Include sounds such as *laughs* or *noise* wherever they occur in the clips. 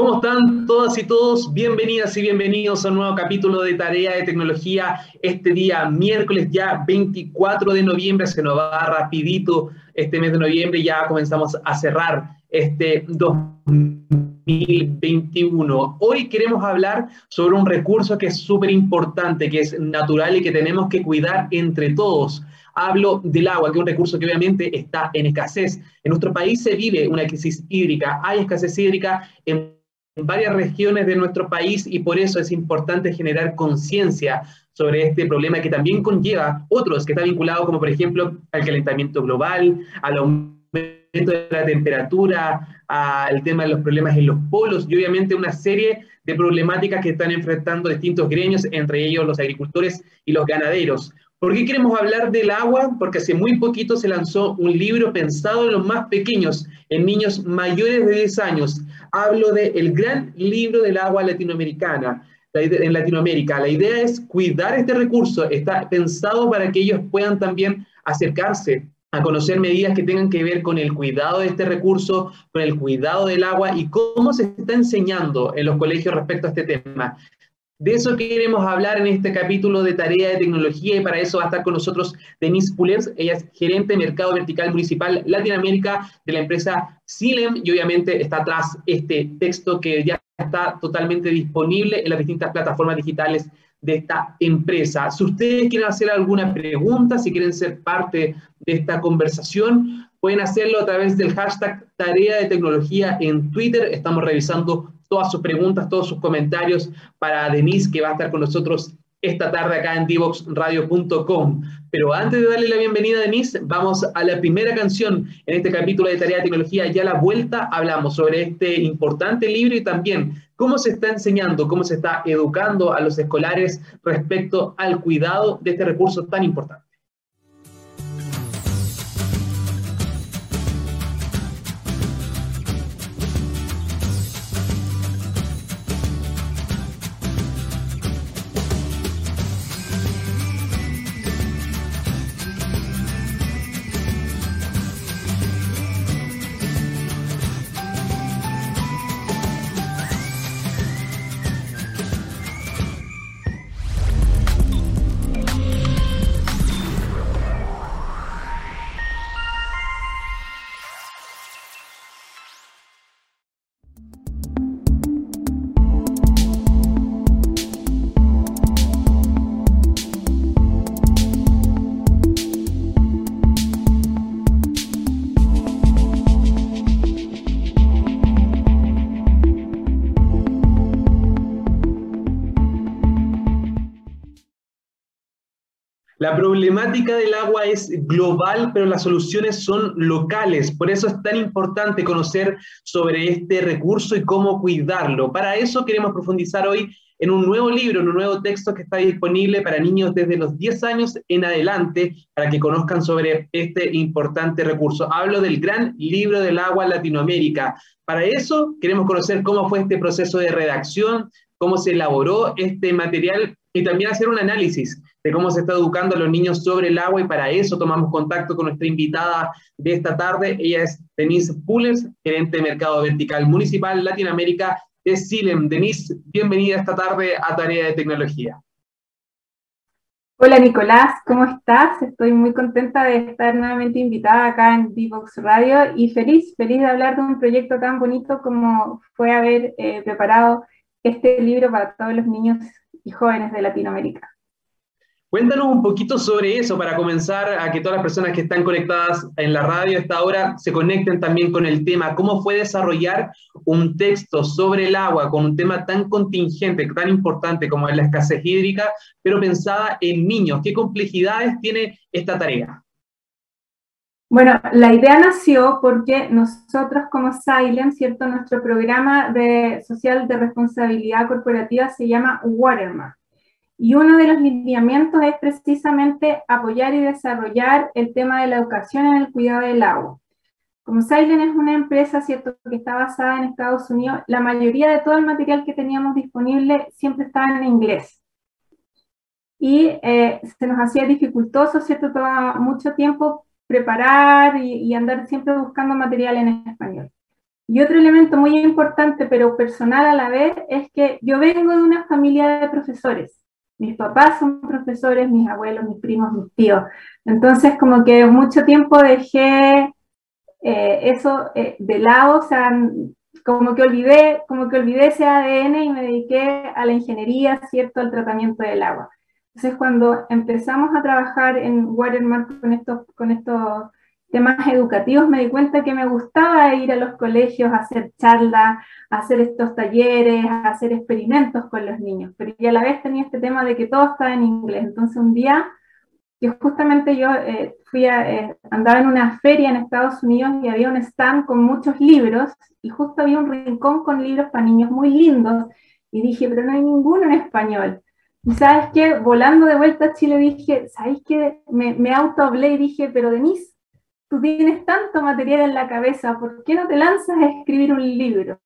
¿Cómo están todas y todos? Bienvenidas y bienvenidos a un nuevo capítulo de Tarea de Tecnología. Este día, miércoles ya 24 de noviembre, se nos va rapidito este mes de noviembre, ya comenzamos a cerrar este 2021. Hoy queremos hablar sobre un recurso que es súper importante, que es natural y que tenemos que cuidar entre todos. Hablo del agua, que es un recurso que obviamente está en escasez. En nuestro país se vive una crisis hídrica, hay escasez hídrica en en varias regiones de nuestro país y por eso es importante generar conciencia sobre este problema que también conlleva otros que están vinculados como por ejemplo al calentamiento global, al aumento de la temperatura, al tema de los problemas en los polos y obviamente una serie de problemáticas que están enfrentando distintos gremios, entre ellos los agricultores y los ganaderos. ¿Por qué queremos hablar del agua? Porque hace muy poquito se lanzó un libro pensado en los más pequeños, en niños mayores de 10 años. Hablo de el gran libro del agua latinoamericana, en Latinoamérica. La idea es cuidar este recurso. Está pensado para que ellos puedan también acercarse a conocer medidas que tengan que ver con el cuidado de este recurso, con el cuidado del agua y cómo se está enseñando en los colegios respecto a este tema. De eso queremos hablar en este capítulo de Tarea de Tecnología y para eso va a estar con nosotros Denise Pulers, ella es gerente de Mercado Vertical Municipal Latinoamérica de la empresa Silem y obviamente está atrás este texto que ya está totalmente disponible en las distintas plataformas digitales de esta empresa. Si ustedes quieren hacer alguna pregunta, si quieren ser parte de esta conversación, pueden hacerlo a través del hashtag Tarea de Tecnología en Twitter. Estamos revisando todas sus preguntas, todos sus comentarios para Denise, que va a estar con nosotros esta tarde acá en divoxradio.com. Pero antes de darle la bienvenida a Denise, vamos a la primera canción en este capítulo de Tarea de Tecnología. Ya a la vuelta hablamos sobre este importante libro y también cómo se está enseñando, cómo se está educando a los escolares respecto al cuidado de este recurso tan importante. La problemática del agua es global, pero las soluciones son locales. Por eso es tan importante conocer sobre este recurso y cómo cuidarlo. Para eso queremos profundizar hoy en un nuevo libro, en un nuevo texto que está disponible para niños desde los 10 años en adelante, para que conozcan sobre este importante recurso. Hablo del gran libro del agua Latinoamérica. Para eso queremos conocer cómo fue este proceso de redacción, cómo se elaboró este material y también hacer un análisis de cómo se está educando a los niños sobre el agua y para eso tomamos contacto con nuestra invitada de esta tarde. Ella es Denise Pullers, gerente de Mercado Vertical Municipal Latinoamérica de Silem. Denise, bienvenida esta tarde a Tarea de Tecnología. Hola Nicolás, ¿cómo estás? Estoy muy contenta de estar nuevamente invitada acá en Divox Radio y feliz, feliz de hablar de un proyecto tan bonito como fue haber eh, preparado este libro para todos los niños y jóvenes de Latinoamérica. Cuéntanos un poquito sobre eso para comenzar a que todas las personas que están conectadas en la radio a esta hora se conecten también con el tema. ¿Cómo fue desarrollar un texto sobre el agua con un tema tan contingente, tan importante como es la escasez hídrica, pero pensada en niños? ¿Qué complejidades tiene esta tarea? Bueno, la idea nació porque nosotros como Silent, ¿cierto? Nuestro programa de social de responsabilidad corporativa se llama Watermark. Y uno de los lineamientos es precisamente apoyar y desarrollar el tema de la educación en el cuidado del agua. Como Silent es una empresa, ¿cierto?, que está basada en Estados Unidos, la mayoría de todo el material que teníamos disponible siempre estaba en inglés. Y eh, se nos hacía dificultoso, ¿cierto?, tomaba mucho tiempo preparar y, y andar siempre buscando material en español. Y otro elemento muy importante, pero personal a la vez, es que yo vengo de una familia de profesores. Mis papás son profesores, mis abuelos, mis primos, mis tíos. Entonces, como que mucho tiempo dejé eh, eso eh, de lado, o sea, como que olvidé, como que olvidé ese ADN y me dediqué a la ingeniería, ¿cierto?, al tratamiento del agua. Entonces, cuando empezamos a trabajar en Watermark con estos, con estos temas educativos, me di cuenta que me gustaba ir a los colegios a hacer charlas, hacer estos talleres, a hacer experimentos con los niños, pero y a la vez tenía este tema de que todo estaba en inglés. Entonces, un día que justamente yo eh, fui a, eh, andaba en una feria en Estados Unidos y había un stand con muchos libros y justo había un rincón con libros para niños muy lindos y dije, pero no hay ninguno en español. Y sabes qué, volando de vuelta a Chile dije, ¿sabes qué? Me, me auto-hablé y dije, pero Denise, tú tienes tanto material en la cabeza, ¿por qué no te lanzas a escribir un libro?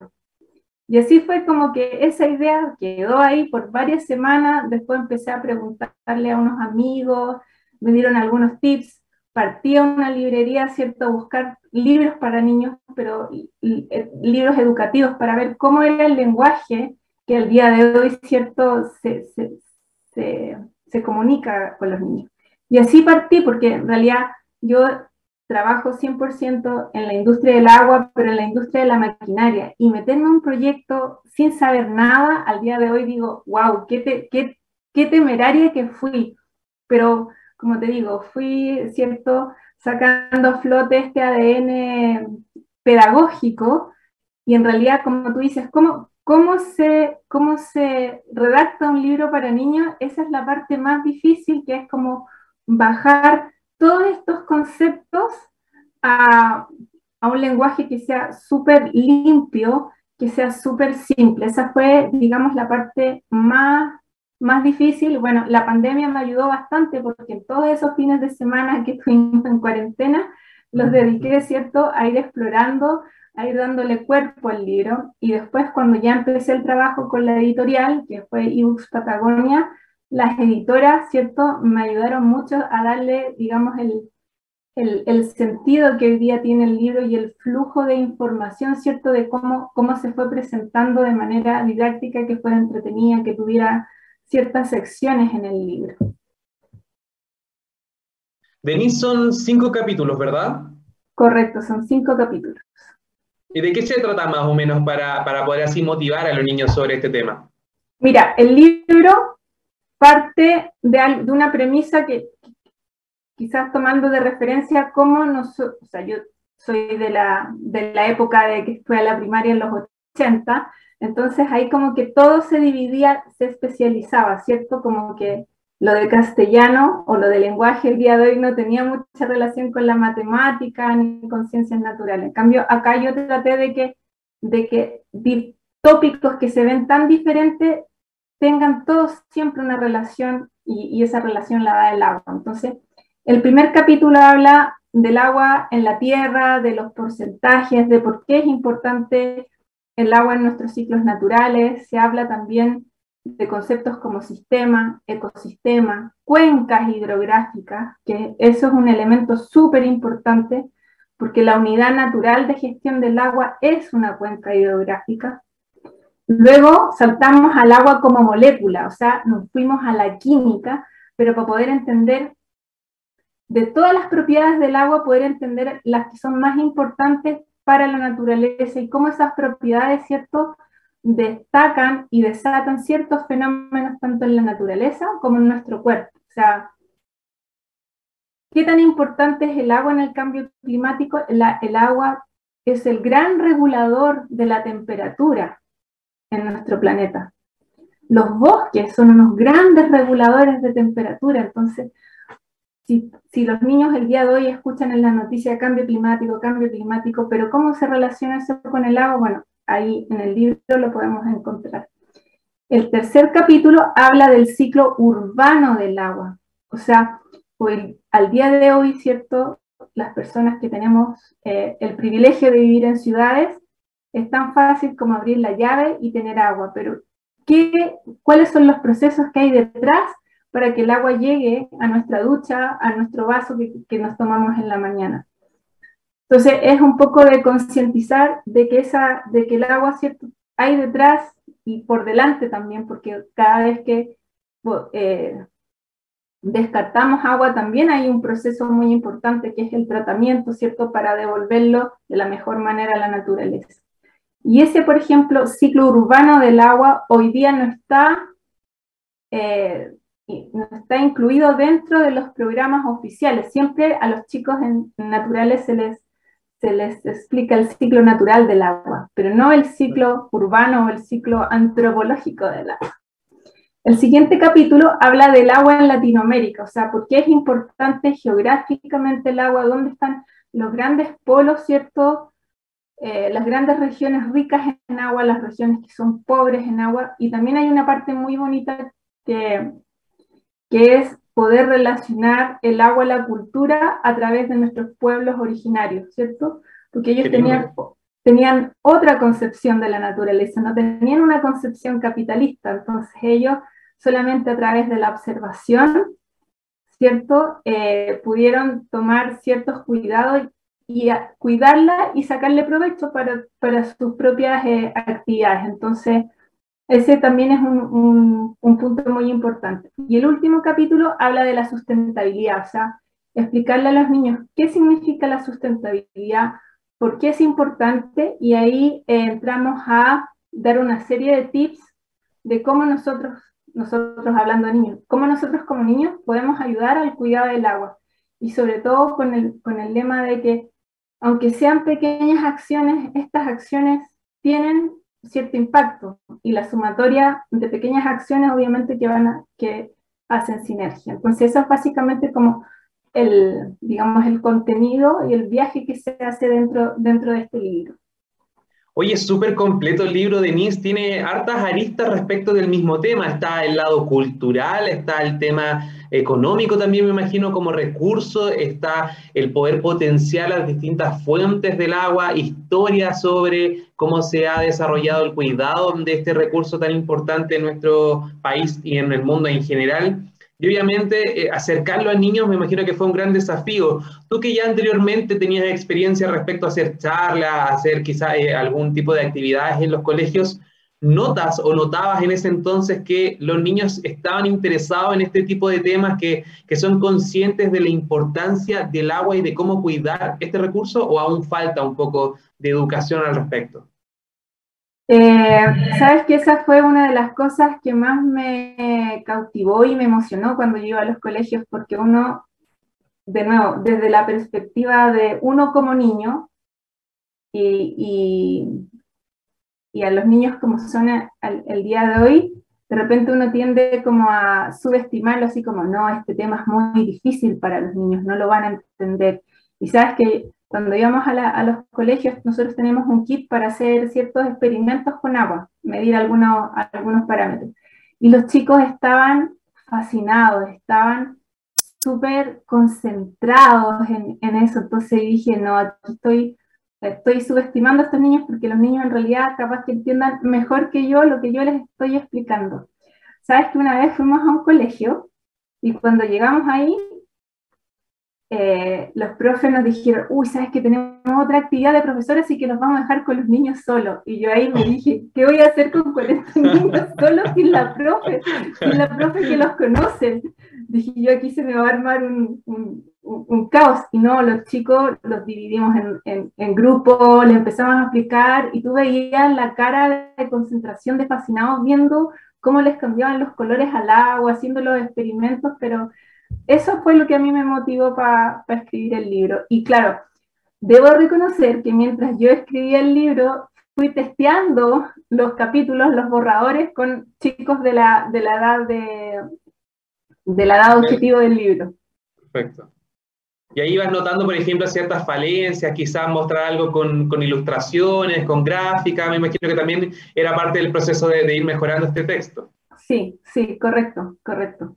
Y así fue como que esa idea quedó ahí por varias semanas, después empecé a preguntarle a unos amigos, me dieron algunos tips, partí a una librería, ¿cierto?, a buscar libros para niños, pero eh, libros educativos para ver cómo era el lenguaje que al día de hoy, ¿cierto?, se, se, se comunica con los niños. Y así partí, porque en realidad yo trabajo 100% en la industria del agua, pero en la industria de la maquinaria. Y meterme en un proyecto sin saber nada, al día de hoy digo, wow, qué, temeraria que fui. Pero como te digo, fui, ¿cierto?, sacando a flote este ADN pedagógico y en realidad, como tú dices, ¿cómo, cómo, se, cómo se redacta un libro para niños? Esa es la parte más difícil, que es como bajar todos estos conceptos a, a un lenguaje que sea súper limpio, que sea súper simple. Esa fue, digamos, la parte más más difícil, bueno, la pandemia me ayudó bastante porque en todos esos fines de semana que estuvimos en cuarentena, los dediqué, ¿cierto?, a ir explorando, a ir dándole cuerpo al libro. Y después, cuando ya empecé el trabajo con la editorial, que fue eBooks Patagonia, las editoras, ¿cierto?, me ayudaron mucho a darle, digamos, el, el, el, sentido que hoy día tiene el libro y el flujo de información, ¿cierto?, de cómo, cómo se fue presentando de manera didáctica, que fuera entretenida, que tuviera ciertas secciones en el libro. Denise, son cinco capítulos, ¿verdad? Correcto, son cinco capítulos. ¿Y de qué se trata más o menos para, para poder así motivar a los niños sobre este tema? Mira, el libro parte de, una premisa que quizás tomando de referencia cómo nosotros, o yo soy de la, de la época de que fui a la primaria en los 80, entonces ahí como que todo se dividía, se especializaba, ¿cierto? Como que lo de castellano o lo de lenguaje el día de hoy no tenía mucha relación con la matemática ni con ciencias naturales. En cambio, acá yo traté de que, de que tópicos que se ven tan diferentes tengan todos siempre una relación y, esa relación la da el agua. Entonces, el primer capítulo habla del agua en la tierra, de los porcentajes, de por qué es importante el agua en nuestros ciclos naturales, se habla también de conceptos como sistema, ecosistema, cuencas hidrográficas, que eso es un elemento súper importante porque la unidad natural de gestión del agua es una cuenca hidrográfica. Luego saltamos al agua como molécula, o sea, nos fuimos a la química, pero para poder entender de todas las propiedades del agua, poder entender las que son más importantes para la naturaleza y cómo esas propiedades, ¿cierto?, destacan y desatan ciertos fenómenos tanto en la naturaleza como en nuestro cuerpo. O sea, ¿qué tan importante es el agua en el cambio climático? el agua es el gran regulador de la temperatura en nuestro planeta. Los bosques son unos grandes reguladores de temperatura, entonces si, los niños el día de hoy escuchan en la noticia cambio climático, cambio climático, pero ¿cómo se relaciona eso con el agua? Bueno, ahí en el libro lo podemos encontrar. El tercer capítulo habla del ciclo urbano del agua. O sea, al día de hoy, ¿cierto? Las personas que tenemos eh, el privilegio de vivir en ciudades, es tan fácil como abrir la llave y tener agua, pero ¿qué, ¿cuáles son los procesos que hay detrás para que el agua llegue a nuestra ducha, a nuestro vaso que, nos tomamos en la mañana. Entonces es un poco de concientizar de que el agua cierto hay detrás y por delante también, porque cada vez que eh, descartamos agua también hay un proceso muy importante que es el tratamiento, ¿cierto? Para devolverlo de la mejor manera a la naturaleza. Y ese, por ejemplo, ciclo urbano del agua hoy día no está, eh, no está incluido dentro de los programas oficiales. Siempre a los chicos naturales se les se les explica el ciclo natural del agua, pero no el ciclo urbano o el ciclo antropológico del agua. El siguiente capítulo habla del agua en Latinoamérica, o sea, por qué es importante geográficamente el agua, dónde están los grandes polos, ¿cierto? Eh, las grandes regiones ricas en agua, las regiones que son pobres en agua, y también hay una parte muy bonita que, que es poder relacionar el agua a la cultura a través de nuestros pueblos originarios, ¿cierto? Porque ellos tenían, tenían otra concepción de la naturaleza, no tenían una concepción capitalista, entonces ellos solamente a través de la observación, ¿cierto? Eh, pudieron tomar ciertos cuidados y cuidarla y sacarle provecho para, para sus propias eh, actividades. Entonces, ese también es un, punto muy importante. Y el último capítulo habla de la sustentabilidad, o sea, explicarle a los niños qué significa la sustentabilidad, por qué es importante, y ahí eh, entramos a dar una serie de tips de cómo nosotros, nosotros hablando de niños, cómo nosotros como niños podemos ayudar al cuidado del agua. Y sobre todo con el, con el lema de que, aunque sean pequeñas acciones, estas acciones tienen cierto impacto y la sumatoria de pequeñas acciones obviamente que van a, que hacen sinergia. Entonces eso es básicamente como el, digamos, el contenido y el viaje que se hace dentro, dentro de este libro. Oye, es súper completo el libro de Nis, tiene hartas aristas respecto del mismo tema. Está el lado cultural, está el tema económico también, me imagino, como recurso, está el poder potenciar las distintas fuentes del agua, historia sobre cómo se ha desarrollado el cuidado de este recurso tan importante en nuestro país y en el mundo en general. Y obviamente eh, acercarlo a niños me imagino que fue un gran desafío. Tú que ya anteriormente tenías experiencia respecto a hacer charlas, hacer quizá eh, algún tipo de actividades en los colegios, ¿notas o notabas en ese entonces que los niños estaban interesados en este tipo de temas, que, que son conscientes de la importancia del agua y de cómo cuidar este recurso o aún falta un poco de educación al respecto? Eh, Sabes que esa fue una de las cosas que más me cautivó y me emocionó cuando yo iba a los colegios, porque uno, de nuevo, desde la perspectiva de uno como niño y, y, a los niños como son el día de hoy, de repente uno tiende como a subestimarlo así como, no, este tema es muy difícil para los niños, no lo van a entender. Y sabes que cuando íbamos a, los colegios, nosotros tenemos un kit para hacer ciertos experimentos con agua, medir algunos, algunos parámetros. Y los chicos estaban fascinados, estaban súper concentrados en, eso. Entonces dije, no, estoy, estoy subestimando a estos niños porque los niños en realidad capaz que entiendan mejor que yo lo que yo les estoy explicando. Sabes que una vez fuimos a un colegio y cuando llegamos ahí eh, los profes nos dijeron, uy, sabes que tenemos otra actividad de profesores y que nos vamos a dejar con los niños solos. Y yo ahí me *laughs* dije, ¿qué voy a hacer con 40 *laughs* niños solos sin la profe? Sin la profe que los conoce. Dije, yo aquí se me va a armar un, un, caos. Y no, los chicos los dividimos en, en, grupos, les empezamos a explicar y tú veías la cara de concentración de fascinados viendo cómo les cambiaban los colores al agua, haciendo los experimentos, pero eso fue lo que a mí me motivó para escribir el libro. Y claro, debo reconocer que mientras yo escribía el libro, fui testeando los capítulos, los borradores con chicos de la, de la edad de, de la edad objetivo del libro. Perfecto. Y ahí vas notando, por ejemplo, ciertas falencias, quizás mostrar algo con, con ilustraciones, con gráfica, me imagino que también era parte del proceso de, de ir mejorando este texto. Sí, sí, correcto, correcto.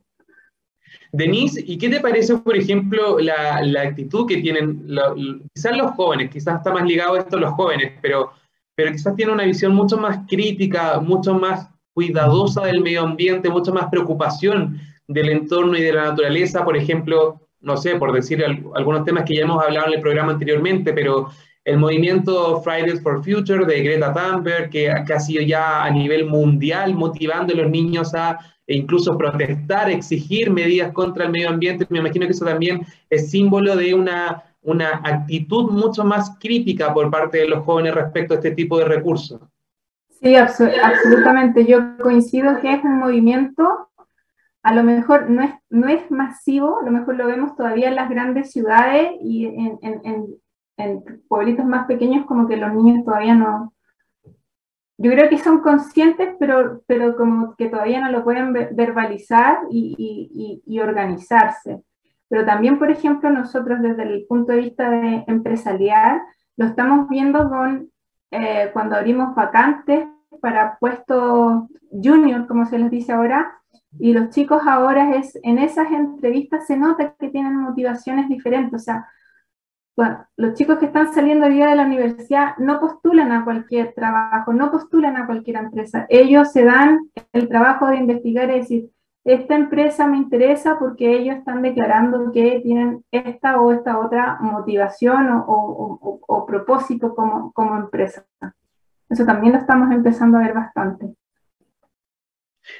Denise, ¿y qué te parece, por ejemplo, la, actitud que tienen quizás los jóvenes, quizás está más ligado a esto los jóvenes, pero, pero quizás tienen una visión mucho más crítica, mucho más cuidadosa del medio ambiente, mucho más preocupación del entorno y de la naturaleza, por ejemplo, no sé, por decir algunos temas que ya hemos hablado en el programa anteriormente, pero el movimiento Fridays for Future de Greta Thunberg, que, ha sido ya a nivel mundial motivando a los niños a e incluso protestar, exigir medidas contra el medio ambiente, me imagino que eso también es símbolo de una, una actitud mucho más crítica por parte de los jóvenes respecto a este tipo de recursos. Sí, absolutamente. Yo coincido que es un movimiento, a lo mejor no es, no es masivo, a lo mejor lo vemos todavía en las grandes ciudades y en, en, en pueblitos más pequeños como que los niños todavía no, yo creo que son conscientes, pero, pero como que todavía no lo pueden verbalizar y, y, organizarse. Pero también, por ejemplo, nosotros desde el punto de vista de empresarial, lo estamos viendo con eh, cuando abrimos vacantes para puestos junior, como se les dice ahora, y los chicos ahora es, en esas entrevistas se nota que tienen motivaciones diferentes, o sea, bueno, los chicos que están saliendo hoy día de la universidad no postulan a cualquier trabajo, no postulan a cualquier empresa. Ellos se dan el trabajo de investigar y decir, esta empresa me interesa porque ellos están declarando que tienen esta o esta otra motivación o, propósito como, como empresa. Eso también lo estamos empezando a ver bastante.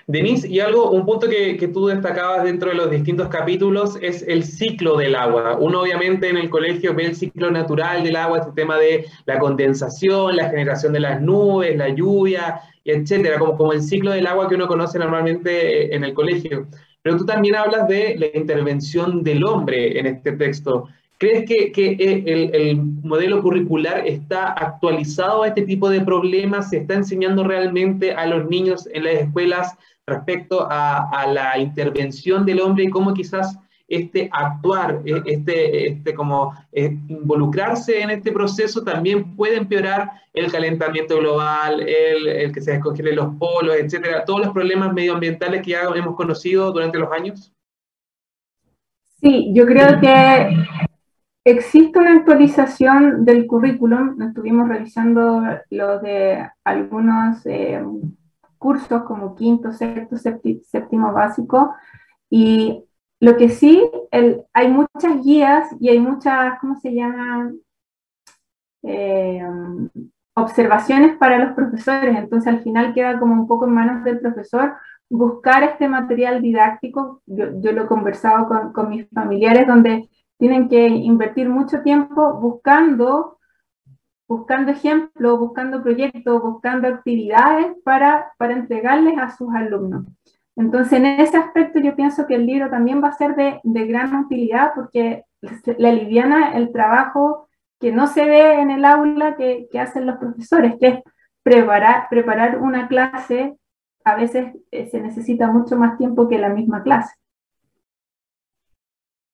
Denise, y algo, un punto que, tú destacabas dentro de los distintos capítulos es el ciclo del agua. Uno obviamente en el colegio ve el ciclo natural del agua, este tema de la condensación, la generación de las nubes, la lluvia, etcétera, como, como el ciclo del agua que uno conoce normalmente eh, en el colegio. Pero tú también hablas de la intervención del hombre en este texto. ¿Crees que, que eh, el, el, modelo curricular está actualizado a este tipo de problemas? ¿Se está enseñando realmente a los niños en las escuelas respecto a, a la intervención del hombre y cómo quizás este actuar, e, este, este como eh, involucrarse en este proceso también puede empeorar el calentamiento global, el, el que se descongelen los polos, etcétera, todos los problemas medioambientales que ya hemos conocido durante los años? Sí, yo creo que Existe una actualización del currículum, estuvimos revisando lo de algunos eh, cursos como quinto, sexto, séptimo básico, y lo que sí, hay muchas guías y hay muchas, ¿cómo se llaman? Eh, observaciones para los profesores, entonces al final queda como un poco en manos del profesor buscar este material didáctico, yo, lo he conversado con, con mis familiares, donde tienen que invertir mucho tiempo buscando, buscando ejemplos, buscando proyectos, buscando actividades para, para entregarles a sus alumnos. Entonces, en ese aspecto yo pienso que el libro también va a ser de, de gran utilidad porque le aliviana el trabajo que no se ve en el aula que, que hacen los profesores, que es preparar, preparar una clase, a veces eh, se necesita mucho más tiempo que la misma clase.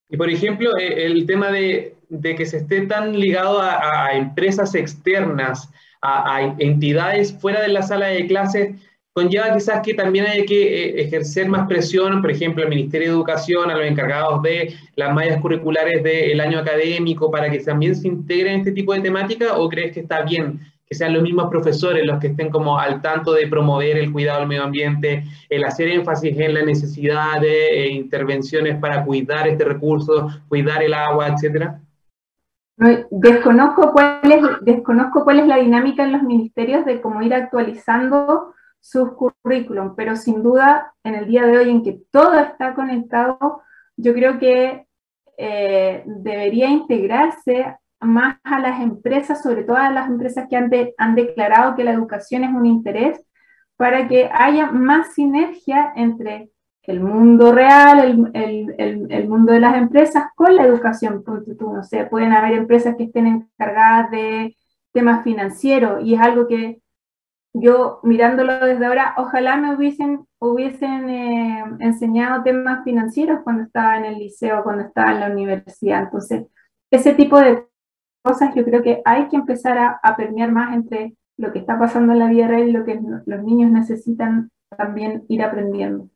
Y por ejemplo, eh, el tema de, que se esté tan ligado a, empresas externas, a, entidades fuera de la sala de clases, conlleva quizás que también hay que eh, ejercer más presión, por ejemplo, al Ministerio de Educación, a los encargados de las mallas curriculares del año académico, para que también se integren este tipo de temática, o crees que está bien que sean los mismos profesores los que estén como al tanto de promover el cuidado del medio ambiente, el hacer énfasis en la necesidad de eh, intervenciones para cuidar este recurso, cuidar el agua, etcétera? Desconozco cuál, es, desconozco cuál es la dinámica en los ministerios de cómo ir actualizando sus currículum, pero sin duda en el día de hoy en que todo está conectado, yo creo que eh, debería integrarse más a las empresas, sobre todo a las empresas que han, han declarado que la educación es un interés, para que haya más sinergia entre el mundo real, el, el, el, mundo de las empresas con la educación. no sé, pueden haber empresas que estén encargadas de temas financieros y es algo que yo mirándolo desde ahora, ojalá me hubiesen, hubiesen eh, enseñado temas financieros cuando estaba en el liceo, cuando estaba en la universidad. Entonces, ese tipo de cosas, yo creo que hay que empezar a, a permear más entre lo que está pasando en la vida real y lo que los niños necesitan también ir aprendiendo.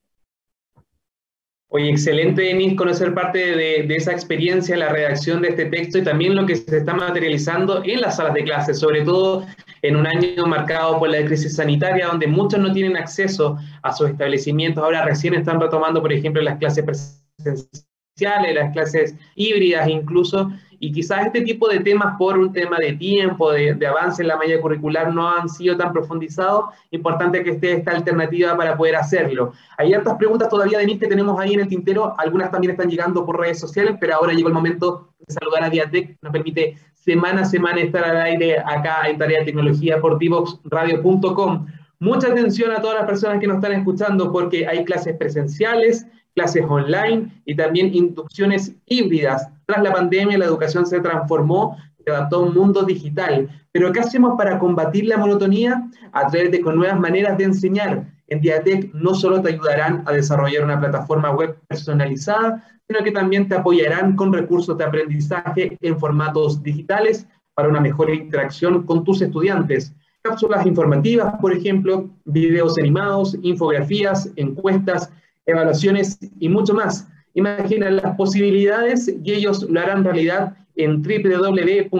Oye, excelente, Denis, conocer parte de, de, esa experiencia, la redacción de este texto y también lo que se está materializando en las salas de clases, sobre todo en un año marcado por la crisis sanitaria, donde muchos no tienen acceso a sus establecimientos. Ahora recién están retomando, por ejemplo, las clases presenciales, las clases híbridas incluso, y quizás este tipo de temas por un tema de tiempo, de, avance en la malla curricular, no han sido tan profundizados. Importante que esté esta alternativa para poder hacerlo. Hay otras preguntas todavía, Denise, que tenemos ahí en el tintero. Algunas también están llegando por redes sociales, pero ahora llegó el momento de saludar a Diatec. Nos permite semana a semana estar al aire acá en Tarea de Tecnología por divoxradio.com. Mucha atención a todas las personas que nos están escuchando porque hay clases presenciales, clases online y también inducciones híbridas. Tras la pandemia, la educación se transformó, se adaptó a un mundo digital. Pero ¿qué hacemos para combatir la monotonía? A través de con nuevas maneras de enseñar. En Diatec no solo te ayudarán a desarrollar una plataforma web personalizada, sino que también te apoyarán con recursos de aprendizaje en formatos digitales para una mejor interacción con tus estudiantes. Cápsulas informativas, por ejemplo, videos animados, infografías, encuestas, evaluaciones y mucho más. Imagina las posibilidades y ellos lo harán realidad en www.diatec.cl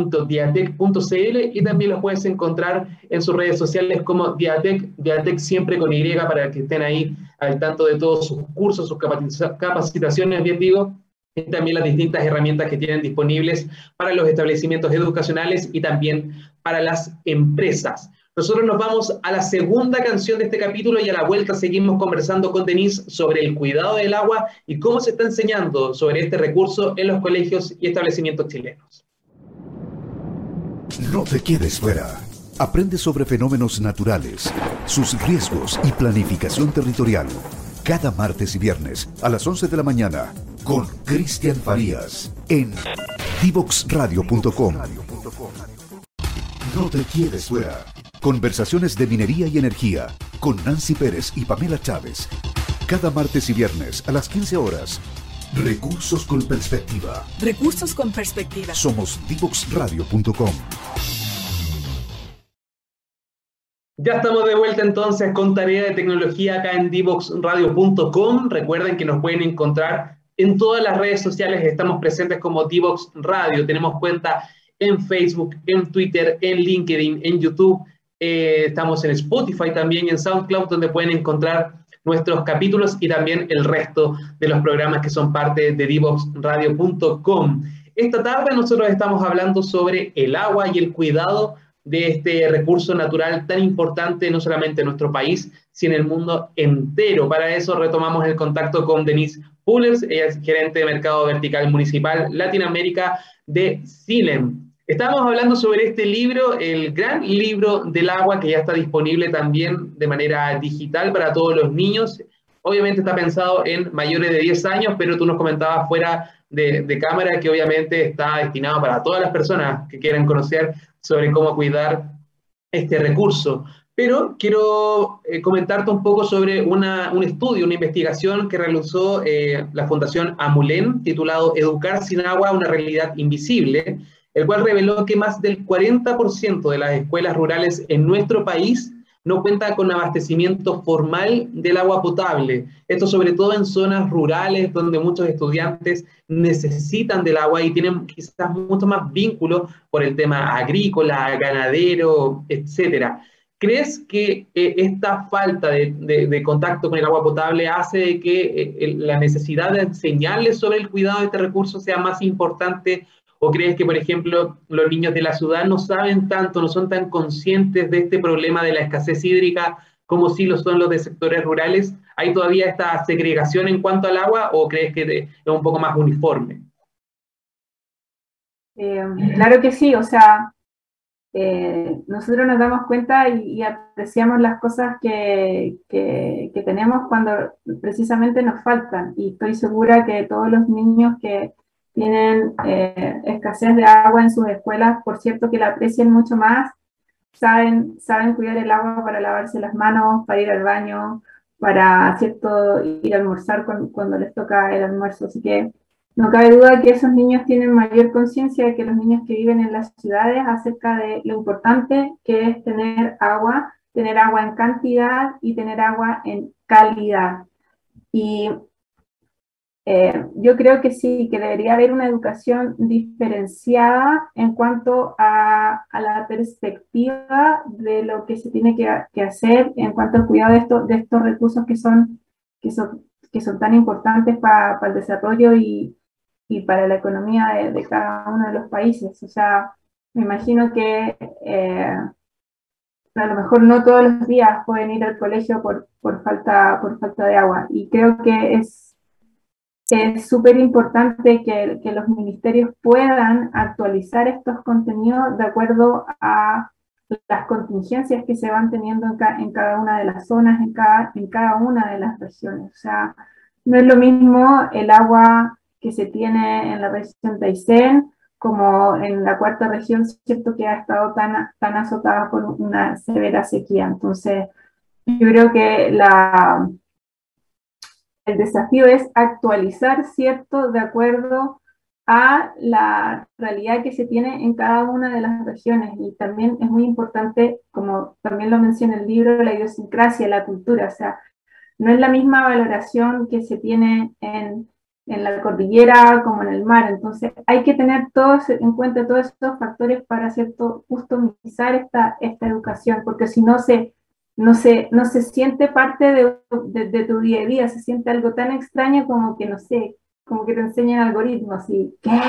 y también los puedes encontrar en sus redes sociales como Diatec, Diatec siempre con Y para que estén ahí al tanto de todos sus cursos, sus capacitaciones, bien digo, y también las distintas herramientas que tienen disponibles para los establecimientos educacionales y también para las empresas. Nosotros nos vamos a la segunda canción de este capítulo y a la vuelta seguimos conversando con Denise sobre el cuidado del agua y cómo se está enseñando sobre este recurso en los colegios y establecimientos chilenos. No te quedes fuera. Aprende sobre fenómenos naturales, sus riesgos y planificación territorial. Cada martes y viernes a las 11 de la mañana con Cristian Farías en divoxradio.com. No te quedes fuera. Conversaciones de minería y energía con Nancy Pérez y Pamela Chávez. Cada martes y viernes a las 15 horas. Recursos con perspectiva. Recursos con perspectiva. Somos divoxradio.com. Ya estamos de vuelta entonces con tarea de tecnología acá en divoxradio.com. Recuerden que nos pueden encontrar en todas las redes sociales. Estamos presentes como Divox Radio. Tenemos cuenta en Facebook, en Twitter, en LinkedIn, en YouTube eh, estamos en Spotify también, en SoundCloud, donde pueden encontrar nuestros capítulos y también el resto de los programas que son parte de divoxradio.com. Esta tarde nosotros estamos hablando sobre el agua y el cuidado de este recurso natural tan importante no solamente en nuestro país, sino en el mundo entero. Para eso retomamos el contacto con Denise Pullers, ella es gerente de Mercado Vertical Municipal Latinoamérica de SILEM. Estamos hablando sobre este libro, el gran libro del agua, que ya está disponible también de manera digital para todos los niños. Obviamente está pensado en mayores de 10 años, pero tú nos comentabas fuera de, cámara que obviamente está destinado para todas las personas que quieran conocer sobre cómo cuidar este recurso. Pero quiero eh, comentarte un poco sobre un estudio, una investigación que realizó eh, la Fundación Amulen, titulado Educar sin agua, una realidad invisible, el cual reveló que más del 40% de las escuelas rurales en nuestro país no cuentan con abastecimiento formal del agua potable. Esto sobre todo en zonas rurales donde muchos estudiantes necesitan del agua y tienen quizás mucho más vínculo por el tema agrícola, ganadero, etcétera. ¿Crees que eh, esta falta de, contacto con el agua potable hace que eh, la necesidad de enseñarles sobre el cuidado de este recurso sea más importante ¿O crees que, por ejemplo, los niños de la ciudad no saben tanto, no son tan conscientes de este problema de la escasez hídrica como sí lo son los de sectores rurales? ¿Hay todavía esta segregación en cuanto al agua o crees que es un poco más uniforme? Eh, claro que sí, o sea, eh, nosotros nos damos cuenta y, apreciamos las cosas que, que, tenemos cuando precisamente nos faltan. Y estoy segura que todos los niños que, tienen eh, escasez de agua en sus escuelas, por cierto que la aprecian mucho más, saben, saben cuidar el agua para lavarse las manos, para ir al baño, para cierto ir a almorzar cuando les toca el almuerzo. Así que no cabe duda que esos niños tienen mayor conciencia que los niños que viven en las ciudades acerca de lo importante que es tener agua, tener agua en cantidad y tener agua en calidad. Y eh, yo creo que sí, que debería haber una educación diferenciada en cuanto a, la perspectiva de lo que se tiene que, hacer en cuanto al cuidado de, de estos recursos que son, que son, que son tan importantes para el desarrollo y, y para la economía de, cada uno de los países. O sea, me imagino que eh, a lo mejor no todos los días pueden ir al colegio por, por, falta, por falta de agua. Y creo que es es súper importante que, que, los ministerios puedan actualizar estos contenidos de acuerdo a las contingencias que se van teniendo en, en, cada una de las zonas, en cada, en cada una de las regiones. O sea, no es lo mismo el agua que se tiene en la región Aysén como en la cuarta región, cierto que ha estado tan, tan azotada por una severa sequía. Entonces, yo creo que la, el desafío es actualizar, ¿cierto?, de acuerdo a la realidad que se tiene en cada una de las regiones. Y también es muy importante, como también lo menciona el libro, la idiosincrasia, la cultura. O sea, no es la misma valoración que se tiene en, la cordillera como en el mar. Entonces, hay que tener todos en cuenta todos estos factores para ¿cierto? customizar esta, esta educación, porque si no se no se, no se siente parte de, tu día a día, se siente algo tan extraño como que, no sé, como que te enseñan algoritmos y ¿qué?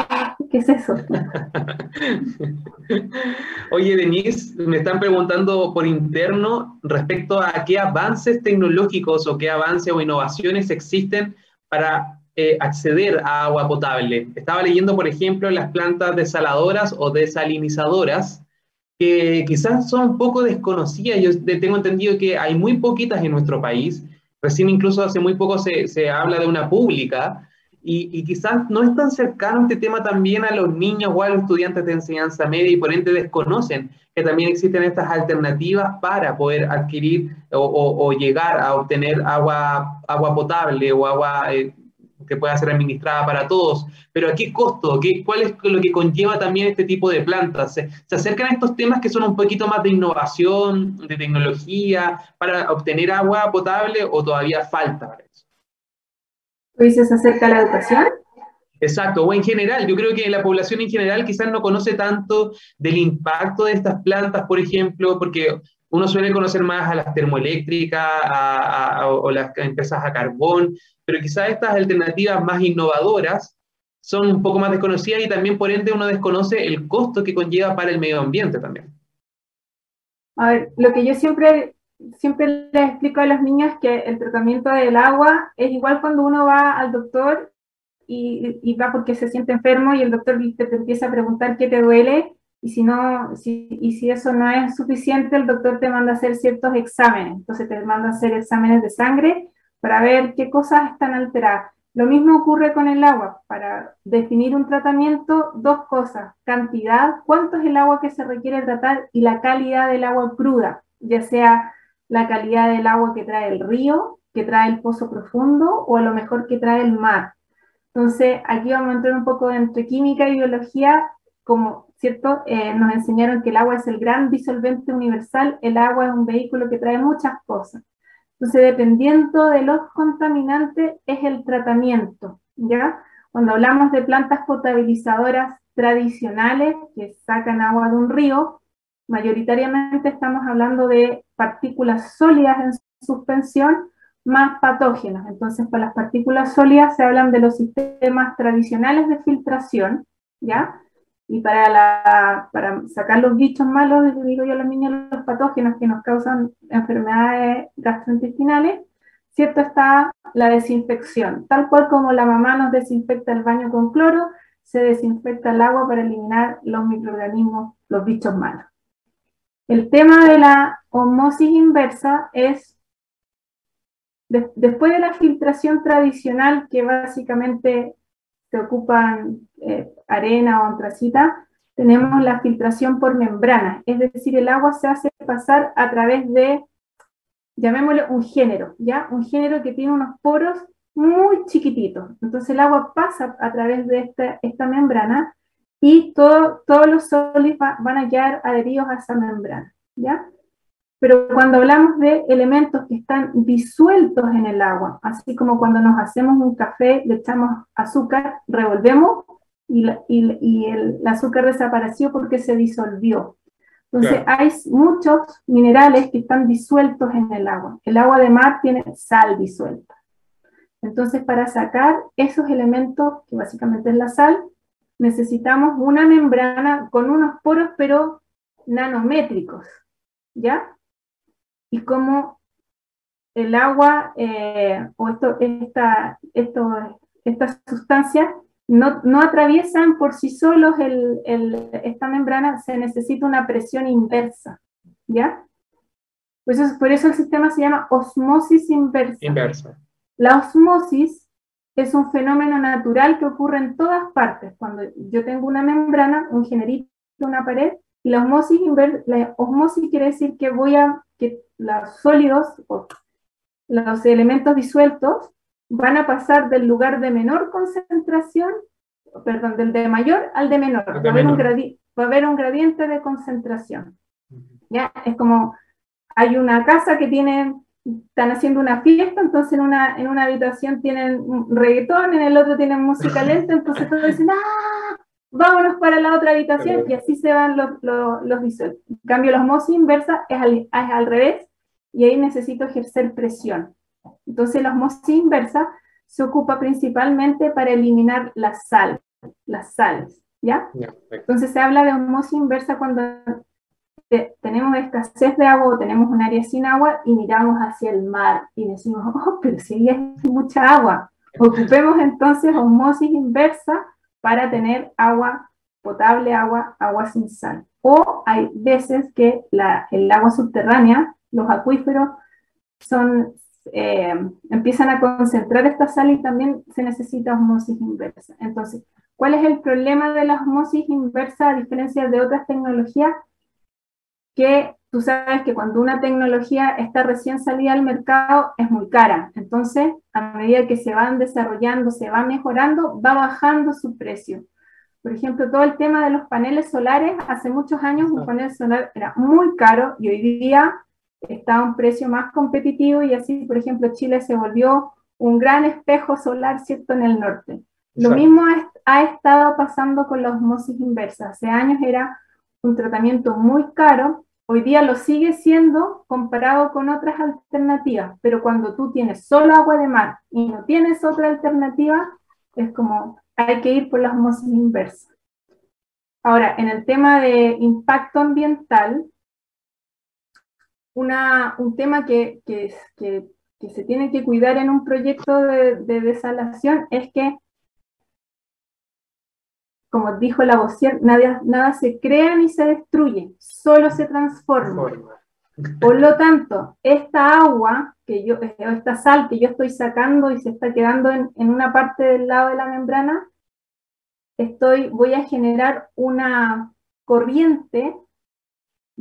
¿Qué es eso? *laughs* Oye, Denise, me están preguntando por interno respecto a qué avances tecnológicos o qué avances o innovaciones existen para eh, acceder a agua potable. Estaba leyendo, por ejemplo, las plantas desaladoras o desalinizadoras que quizás son poco desconocidas. Yo tengo entendido que hay muy poquitas en nuestro país. Recién incluso hace muy poco se, se habla de una pública y, y, quizás no es tan cercano este tema también a los niños o a los estudiantes de enseñanza media y por ende desconocen que también existen estas alternativas para poder adquirir o, o, llegar a obtener agua, agua potable o agua eh, que pueda ser administrada para todos, pero ¿a qué costo? ¿Qué, ¿Cuál es lo que conlleva también este tipo de plantas? ¿Se, acercan a estos temas que son un poquito más de innovación, de tecnología, para obtener agua potable o todavía falta para eso? ¿Tú dices acerca de la educación? Exacto, o en general, yo creo que la población en general quizás no conoce tanto del impacto de estas plantas, por ejemplo, porque uno suele conocer más a las termoeléctricas o las empresas a carbón, pero quizás estas alternativas más innovadoras son un poco más desconocidas y también por ende uno desconoce el costo que conlleva para el medio ambiente también. A ver, lo que yo siempre, siempre les explico a los niños es que el tratamiento del agua es igual cuando uno va al doctor y, y va porque se siente enfermo y el doctor te, te, empieza a preguntar qué te duele y si, no, si, y si eso no es suficiente, el doctor te manda a hacer ciertos exámenes. Entonces te manda a hacer exámenes de sangre para ver qué cosas están alteradas. Lo mismo ocurre con el agua. Para definir un tratamiento, dos cosas. Cantidad, cuánto es el agua que se requiere tratar y la calidad del agua cruda, ya sea la calidad del agua que trae el río, que trae el pozo profundo o a lo mejor que trae el mar. Entonces, aquí vamos a entrar un poco entre química y biología, como, ¿cierto? Eh, nos enseñaron que el agua es el gran disolvente universal, el agua es un vehículo que trae muchas cosas. Entonces, dependiendo de los contaminantes, es el tratamiento, ¿ya? Cuando hablamos de plantas potabilizadoras tradicionales que sacan agua de un río, mayoritariamente estamos hablando de partículas sólidas en suspensión más patógenas. Entonces, para las partículas sólidas se hablan de los sistemas tradicionales de filtración, ¿ya? Y para, la, para sacar los bichos malos, digo yo a los niños, los patógenos que nos causan enfermedades gastrointestinales, ¿cierto? Está la desinfección. Tal cual como la mamá nos desinfecta el baño con cloro, se desinfecta el agua para eliminar los microorganismos, los bichos malos. El tema de la osmosis inversa es, después de la filtración tradicional, que básicamente se ocupan eh, arena o antracita, tenemos la filtración por membrana, es decir, el agua se hace pasar a través de, llamémoslo un género, ¿ya? Un género que tiene unos poros muy chiquititos. Entonces el agua pasa a través de esta, esta membrana y todo, todos los sólidos van a quedar adheridos a esa membrana, ¿ya? Pero cuando hablamos de elementos que están disueltos en el agua, así como cuando nos hacemos un café, le echamos azúcar, revolvemos y, el, azúcar desapareció porque se disolvió. Entonces hay muchos minerales que están disueltos en el agua. El agua de mar tiene sal disuelta. Entonces, para sacar esos elementos, que básicamente es la sal, necesitamos una membrana con unos poros, pero nanométricos, ¿ya? Y como el agua eh, o esto, esta, esto, estas sustancias no, no, atraviesan por sí solos el, el, esta membrana, se necesita una presión inversa, ¿ya? Pues eso, por eso el sistema se llama osmosis inversa. Inversa. La osmosis es un fenómeno natural que ocurre en todas partes. Cuando yo tengo una membrana, un generito, una pared, y la osmosis, la osmosis quiere decir que voy a, que los sólidos o los elementos disueltos van a pasar del lugar de menor concentración, perdón, del de mayor al de menor. Va, a haber un va a haber un gradiente de concentración. ¿Ya? Es como, hay una casa que tiene están haciendo una fiesta, entonces en una, en una habitación tienen reggaetón, en el otro tienen música *laughs* lenta, entonces todos dicen, ¡ah! Vámonos para la otra habitación y así se van los, los, los visuales. En cambio, la osmosis inversa es al, es al revés y ahí necesito ejercer presión. Entonces, la osmosis inversa se ocupa principalmente para eliminar la sal, las sales, ¿ya? Entonces se habla de osmosis inversa cuando tenemos escasez de agua o tenemos un área sin agua y miramos hacia el mar y decimos, *laughs* oh, pero si hay mucha agua. Ocupemos entonces osmosis inversa para tener agua potable, agua, agua sin sal. O hay veces que la, el agua subterránea, los acuíferos, son, eh, empiezan a concentrar esta sal y también se necesita osmosis inversa. Entonces, ¿cuál es el problema de la osmosis inversa a diferencia de otras tecnologías? que tú sabes que cuando una tecnología está recién salida al mercado es muy cara. Entonces, a medida que se van desarrollando, se va mejorando, va bajando su precio. Por ejemplo, todo el tema de los paneles solares, hace muchos años un panel solar era muy caro y hoy día está a un precio más competitivo y así, por ejemplo, Chile se volvió un gran espejo solar, ¿cierto?, en el norte. Lo mismo ha, ha, estado pasando con la osmosis inversa. Hace años era un tratamiento muy caro, hoy día lo sigue siendo comparado con otras alternativas, pero cuando tú tienes solo agua de mar y no tienes otra alternativa, es como hay que ir por la osmosis inversa. Ahora, en el tema de impacto ambiental, una, un tema que, que, que, se tiene que cuidar en un proyecto de, de desalación es que como dijo la Bossier, nada, nada se crea ni se destruye, solo se transforma. Por lo tanto, esta agua, que yo, esta sal que yo estoy sacando y se está quedando en, en una parte del lado de la membrana, estoy, voy a generar una corriente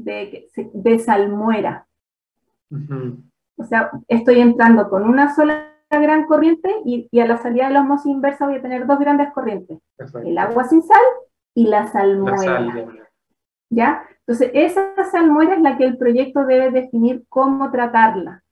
de, de salmuera. O sea, estoy entrando con una sola gran corriente y, a la salida de la osmosis inversa voy a tener dos grandes corrientes, el agua sin sal y la salmuera. ¿Ya? Entonces, esa salmuera es la que el proyecto debe definir cómo tratarla.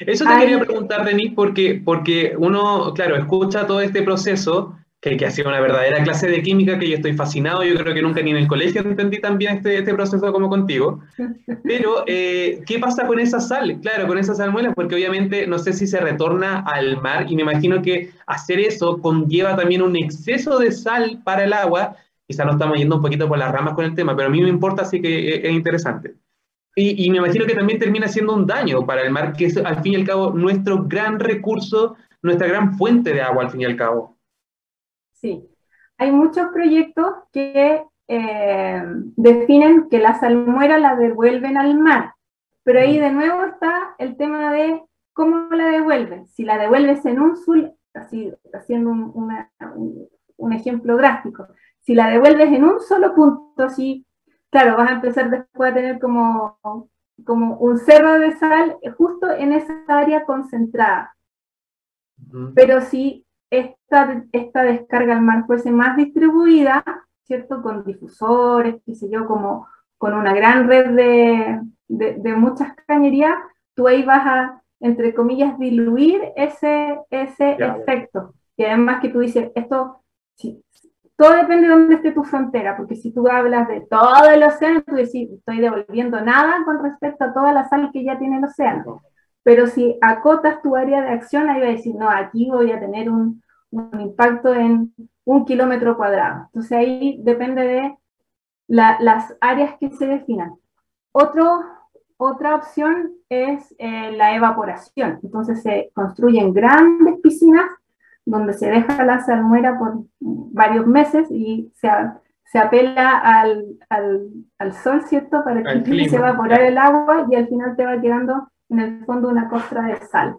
Eso te quería preguntar, Denis, porque, porque uno, claro, escucha todo este proceso que, que, ha sido una verdadera clase de química que yo estoy fascinado. Yo creo que nunca ni en el colegio entendí tan bien este, este proceso como contigo. Pero, eh, ¿qué pasa con esa sal? Claro, con esas salmuelas, porque obviamente no sé si se retorna al mar y me imagino que hacer eso conlleva también un exceso de sal para el agua. Quizá nos estamos yendo un poquito por las ramas con el tema, pero a mí me importa, así que es interesante. Y, y, me imagino que también termina siendo un daño para el mar, que es al fin y al cabo nuestro gran recurso, nuestra gran fuente de agua al fin y al cabo. Sí, hay muchos proyectos que eh, definen que la salmuera la devuelven al mar, pero ahí de nuevo está el tema de cómo la devuelven. Si la devuelves en un sul, así, haciendo un, un, ejemplo gráfico, si la devuelves en un solo punto, así, claro, vas a empezar después a tener como, como un cerro de sal justo en esa área concentrada. Pero si esta, esta descarga al mar fuese más distribuida, ¿cierto? Con difusores, qué sé yo, como con una gran red de, de, muchas cañerías, tú ahí vas a, entre comillas, diluir ese, ese efecto. Y además que tú dices, esto, sí, todo depende de dónde esté tu frontera, porque si tú hablas de todo el océano, tú decís, estoy devolviendo nada con respecto a toda la sal que ya tiene el océano. Pero si acotas tu área de acción, ahí va a decir, no, aquí voy a tener un, impacto en un kilómetro cuadrado. Entonces ahí depende de las áreas que se definan. Otro, otra opción es eh, la evaporación. Entonces se construyen grandes piscinas donde se deja la salmuera por varios meses y se, se apela al, al, sol, ¿cierto? Para que se evaporar el agua y al final te va quedando en el fondo una costra de sal.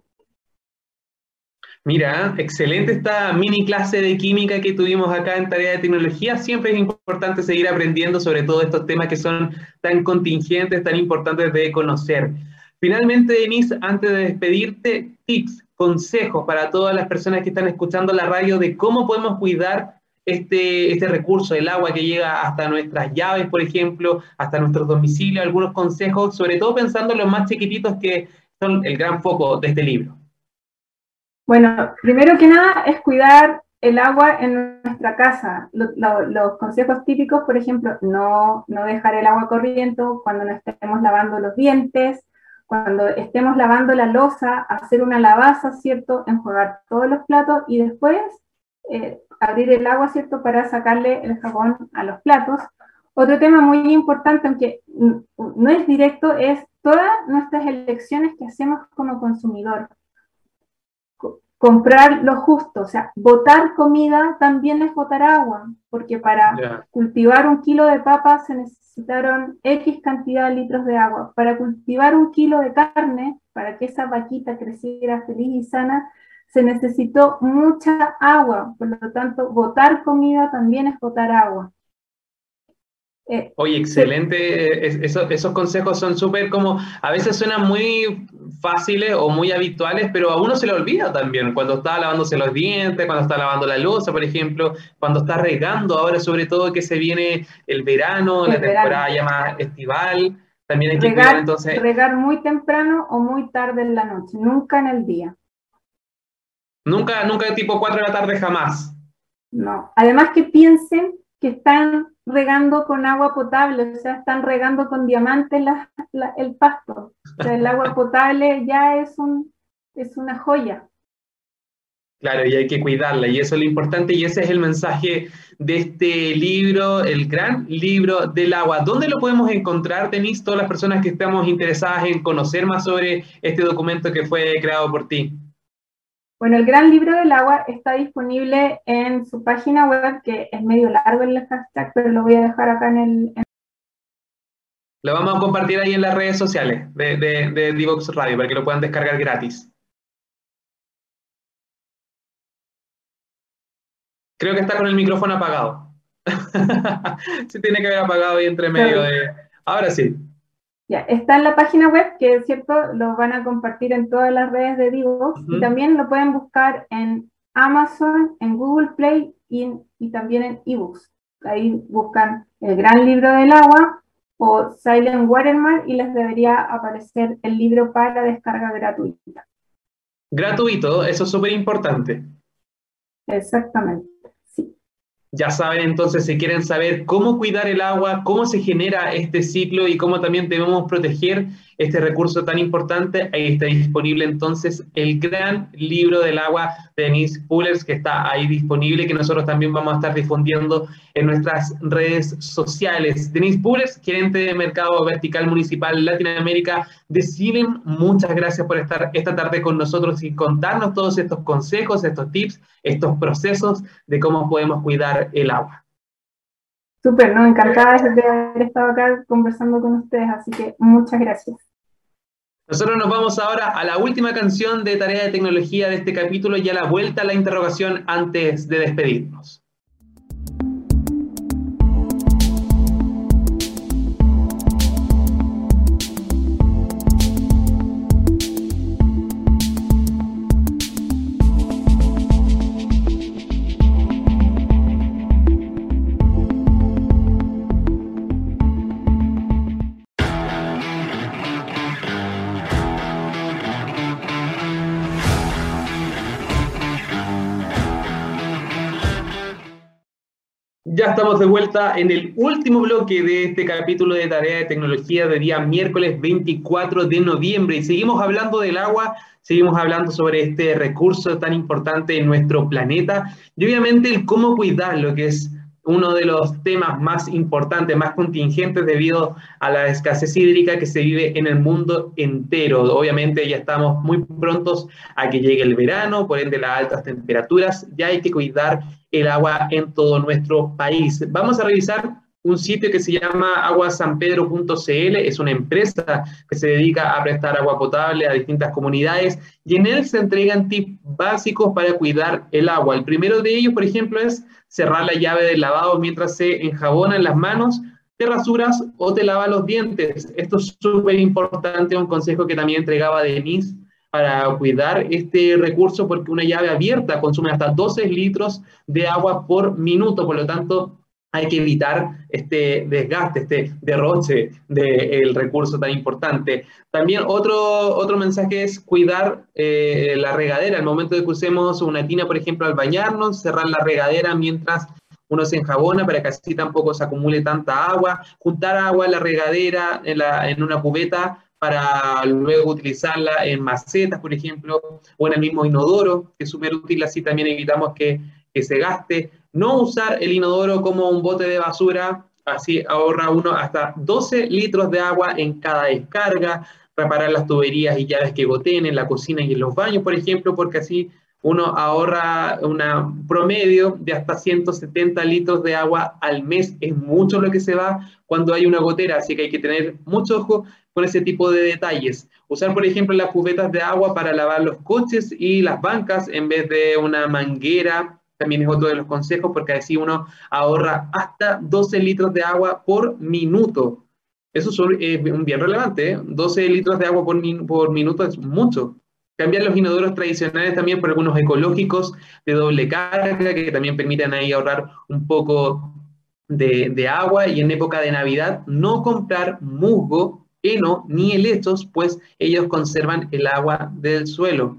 Mira, excelente esta mini clase de química que tuvimos acá en Tarea de Tecnología. Siempre es importante seguir aprendiendo sobre todo estos temas que son tan contingentes, tan importantes de conocer. Finalmente, Denise, antes de despedirte, tips, consejos para todas las personas que están escuchando la radio de cómo podemos cuidar este, este recurso, el agua que llega hasta nuestras llaves, por ejemplo, hasta nuestros domicilios, algunos consejos, sobre todo pensando en los más chiquititos que son el gran foco de este libro. Bueno, primero que nada es cuidar el agua en nuestra casa. los consejos típicos, por ejemplo, no, no dejar el agua corriendo cuando no estemos lavando los dientes, cuando estemos lavando la losa, hacer una lavaza, ¿cierto? Enjuagar todos los platos y después eh, abrir el agua, ¿cierto? Para sacarle el jabón a los platos. Otro tema muy importante, aunque no es directo, es todas nuestras elecciones que hacemos como consumidor. Comprar lo justo, o sea, botar comida también es botar agua, porque para cultivar un kilo de papas se necesitaron X cantidad de litros de agua. Para cultivar un kilo de carne, para que esa vaquita creciera feliz y sana, se necesitó mucha agua, por lo tanto, botar comida también es botar agua. Eh, Oye, excelente. esos, consejos son súper como, a veces suenan muy fáciles o muy habituales, pero a uno se le olvida también. Cuando está lavándose los dientes, cuando está lavando la losa, por ejemplo, cuando está regando, ahora sobre todo que se viene el verano, la temporada ya más estival, también hay que regar, entonces. Regar muy temprano o muy tarde en la noche, nunca en el día. Nunca, nunca tipo 4 de la tarde jamás. No. Además que piensen que están regando con agua potable, o sea, están regando con diamantes el pasto. O sea, el agua potable ya es, un, es una joya. Claro, y hay que cuidarla, y eso es lo importante, y ese es el mensaje de este libro, el gran libro del agua. ¿Dónde lo podemos encontrar, Denise, todas las personas que estamos interesadas en conocer más sobre este documento que fue creado por ti? Bueno, el Gran Libro del Agua está disponible en su página web, que es medio largo el hashtag, pero lo voy a dejar acá en el... Lo vamos a compartir ahí en las redes sociales de, de, de Divox Radio para que lo puedan descargar gratis. Creo que está con el micrófono apagado. *laughs* Se tiene que haber apagado ahí entre medio de... Ahora sí está en la página web, que es cierto, lo van a compartir en todas las redes de Divox y también lo pueden buscar en Amazon, en Google Play y, también en eBooks. Ahí buscan el gran libro del agua o Silent Watermark y les debería aparecer el libro para descarga gratuita. Gratuito, eso es súper importante. Exactamente. Ya saben entonces si quieren saber cómo cuidar el agua, cómo se genera este ciclo y cómo también debemos proteger este recurso tan importante, ahí está disponible entonces el gran libro del agua de Denise Pullers que está ahí disponible que nosotros también vamos a estar difundiendo en nuestras redes sociales. Denise Pullers, gerente de Mercado Vertical Municipal Latinoamérica de CILEM, muchas gracias por estar esta tarde con nosotros y contarnos todos estos consejos, estos tips, estos procesos de cómo podemos cuidar el agua. Súper, ¿no? Encantada de haber estado acá conversando con ustedes, así que muchas gracias. Nosotros nos vamos ahora a la última canción de Tarea de Tecnología de este capítulo y a la vuelta a la interrogación antes de despedirnos. Ya estamos de vuelta en el último bloque de este capítulo de Tarea de Tecnología de día miércoles 24 de noviembre. Y seguimos hablando del agua, seguimos hablando sobre este recurso tan importante en nuestro planeta y obviamente el cómo cuidarlo, que es uno de los temas más importantes, más contingentes debido a la escasez hídrica que se vive en el mundo entero. Obviamente ya estamos muy prontos a que llegue el verano, por ende las altas temperaturas, ya hay que cuidar el agua en todo nuestro país. Vamos a revisar un sitio que se llama aguasanpedro.cl, es una empresa que se dedica a prestar agua potable a distintas comunidades y en él se entregan tips básicos para cuidar el agua. El primero de ellos, por ejemplo, es cerrar la llave del lavado mientras se enjabonan las manos, te rasuras o te lavas los dientes. Esto es súper importante, un consejo que también entregaba Denise para cuidar este recurso porque una llave abierta consume hasta 12 litros de agua por minuto, por lo tanto hay que evitar este desgaste, este derroche del recurso tan importante. También otro, otro mensaje es cuidar eh, la regadera. Al momento de que usemos una tina, por ejemplo, al bañarnos, cerrar la regadera mientras uno se enjabona para que así tampoco se acumule tanta agua. Juntar agua en la regadera, en, una cubeta, para luego utilizarla en macetas, por ejemplo, o en el mismo inodoro, que es súper útil, así también evitamos que se gaste no usar el inodoro como un bote de basura, así ahorra uno hasta 12 litros de agua en cada descarga, reparar las tuberías y llaves que goteen en la cocina y en los baños, por ejemplo, porque así uno ahorra un promedio de hasta 170 litros de agua al mes. Es mucho lo que se va cuando hay una gotera, así que hay que tener mucho ojo con ese tipo de detalles. Usar, por ejemplo, las cubetas de agua para lavar los coches y las bancas en vez de una manguera también es otro de los consejos porque así uno ahorra hasta 12 litros de agua por minuto. Eso es un bien relevante, 12 ¿eh? litros de agua por, minuto es mucho. Cambiar los inodoros tradicionales también por algunos ecológicos de doble carga que también permiten ahí ahorrar un poco de, de agua y en época de Navidad no comprar musgo, heno ni helechos, pues ellos conservan el agua del suelo.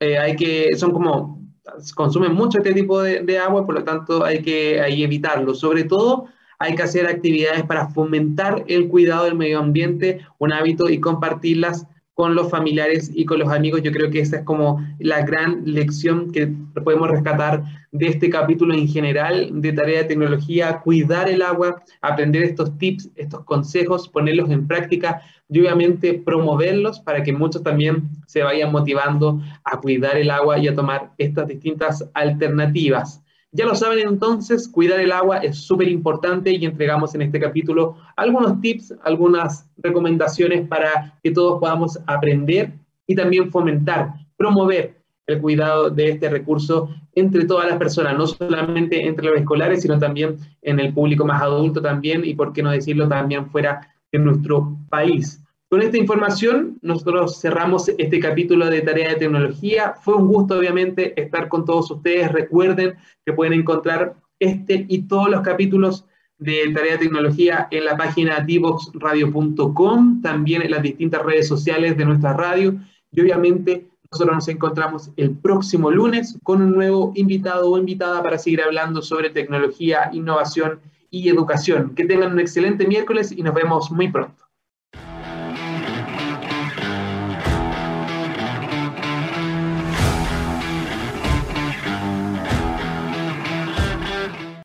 Eh, hay que, son como consumen mucho este tipo de, agua, por lo tanto hay que evitarlo. Sobre todo hay que hacer actividades para fomentar el cuidado del medio ambiente, un hábito y compartirlas con los familiares y con los amigos. Yo creo que esa es como la gran lección que podemos rescatar de este capítulo en general de tarea de tecnología, cuidar el agua, aprender estos tips, estos consejos, ponerlos en práctica y obviamente promoverlos para que muchos también se vayan motivando a cuidar el agua y a tomar estas distintas alternativas. Ya lo saben entonces, cuidar el agua es súper importante y entregamos en este capítulo algunos tips, algunas recomendaciones para que todos podamos aprender y también fomentar, promover el cuidado de este recurso entre todas las personas, no solamente entre los escolares, sino también en el público más adulto también y, por qué no decirlo, también fuera de nuestro país. Con esta información, nosotros cerramos este capítulo de Tarea de Tecnología. Fue un gusto, obviamente, estar con todos ustedes. Recuerden que pueden encontrar este y todos los capítulos de Tarea de Tecnología en la página divoxradio.com, también en las distintas redes sociales de nuestra radio. Y obviamente, nosotros nos encontramos el próximo lunes con un nuevo invitado o invitada para seguir hablando sobre tecnología, innovación y educación. Que tengan un excelente miércoles y nos vemos muy pronto.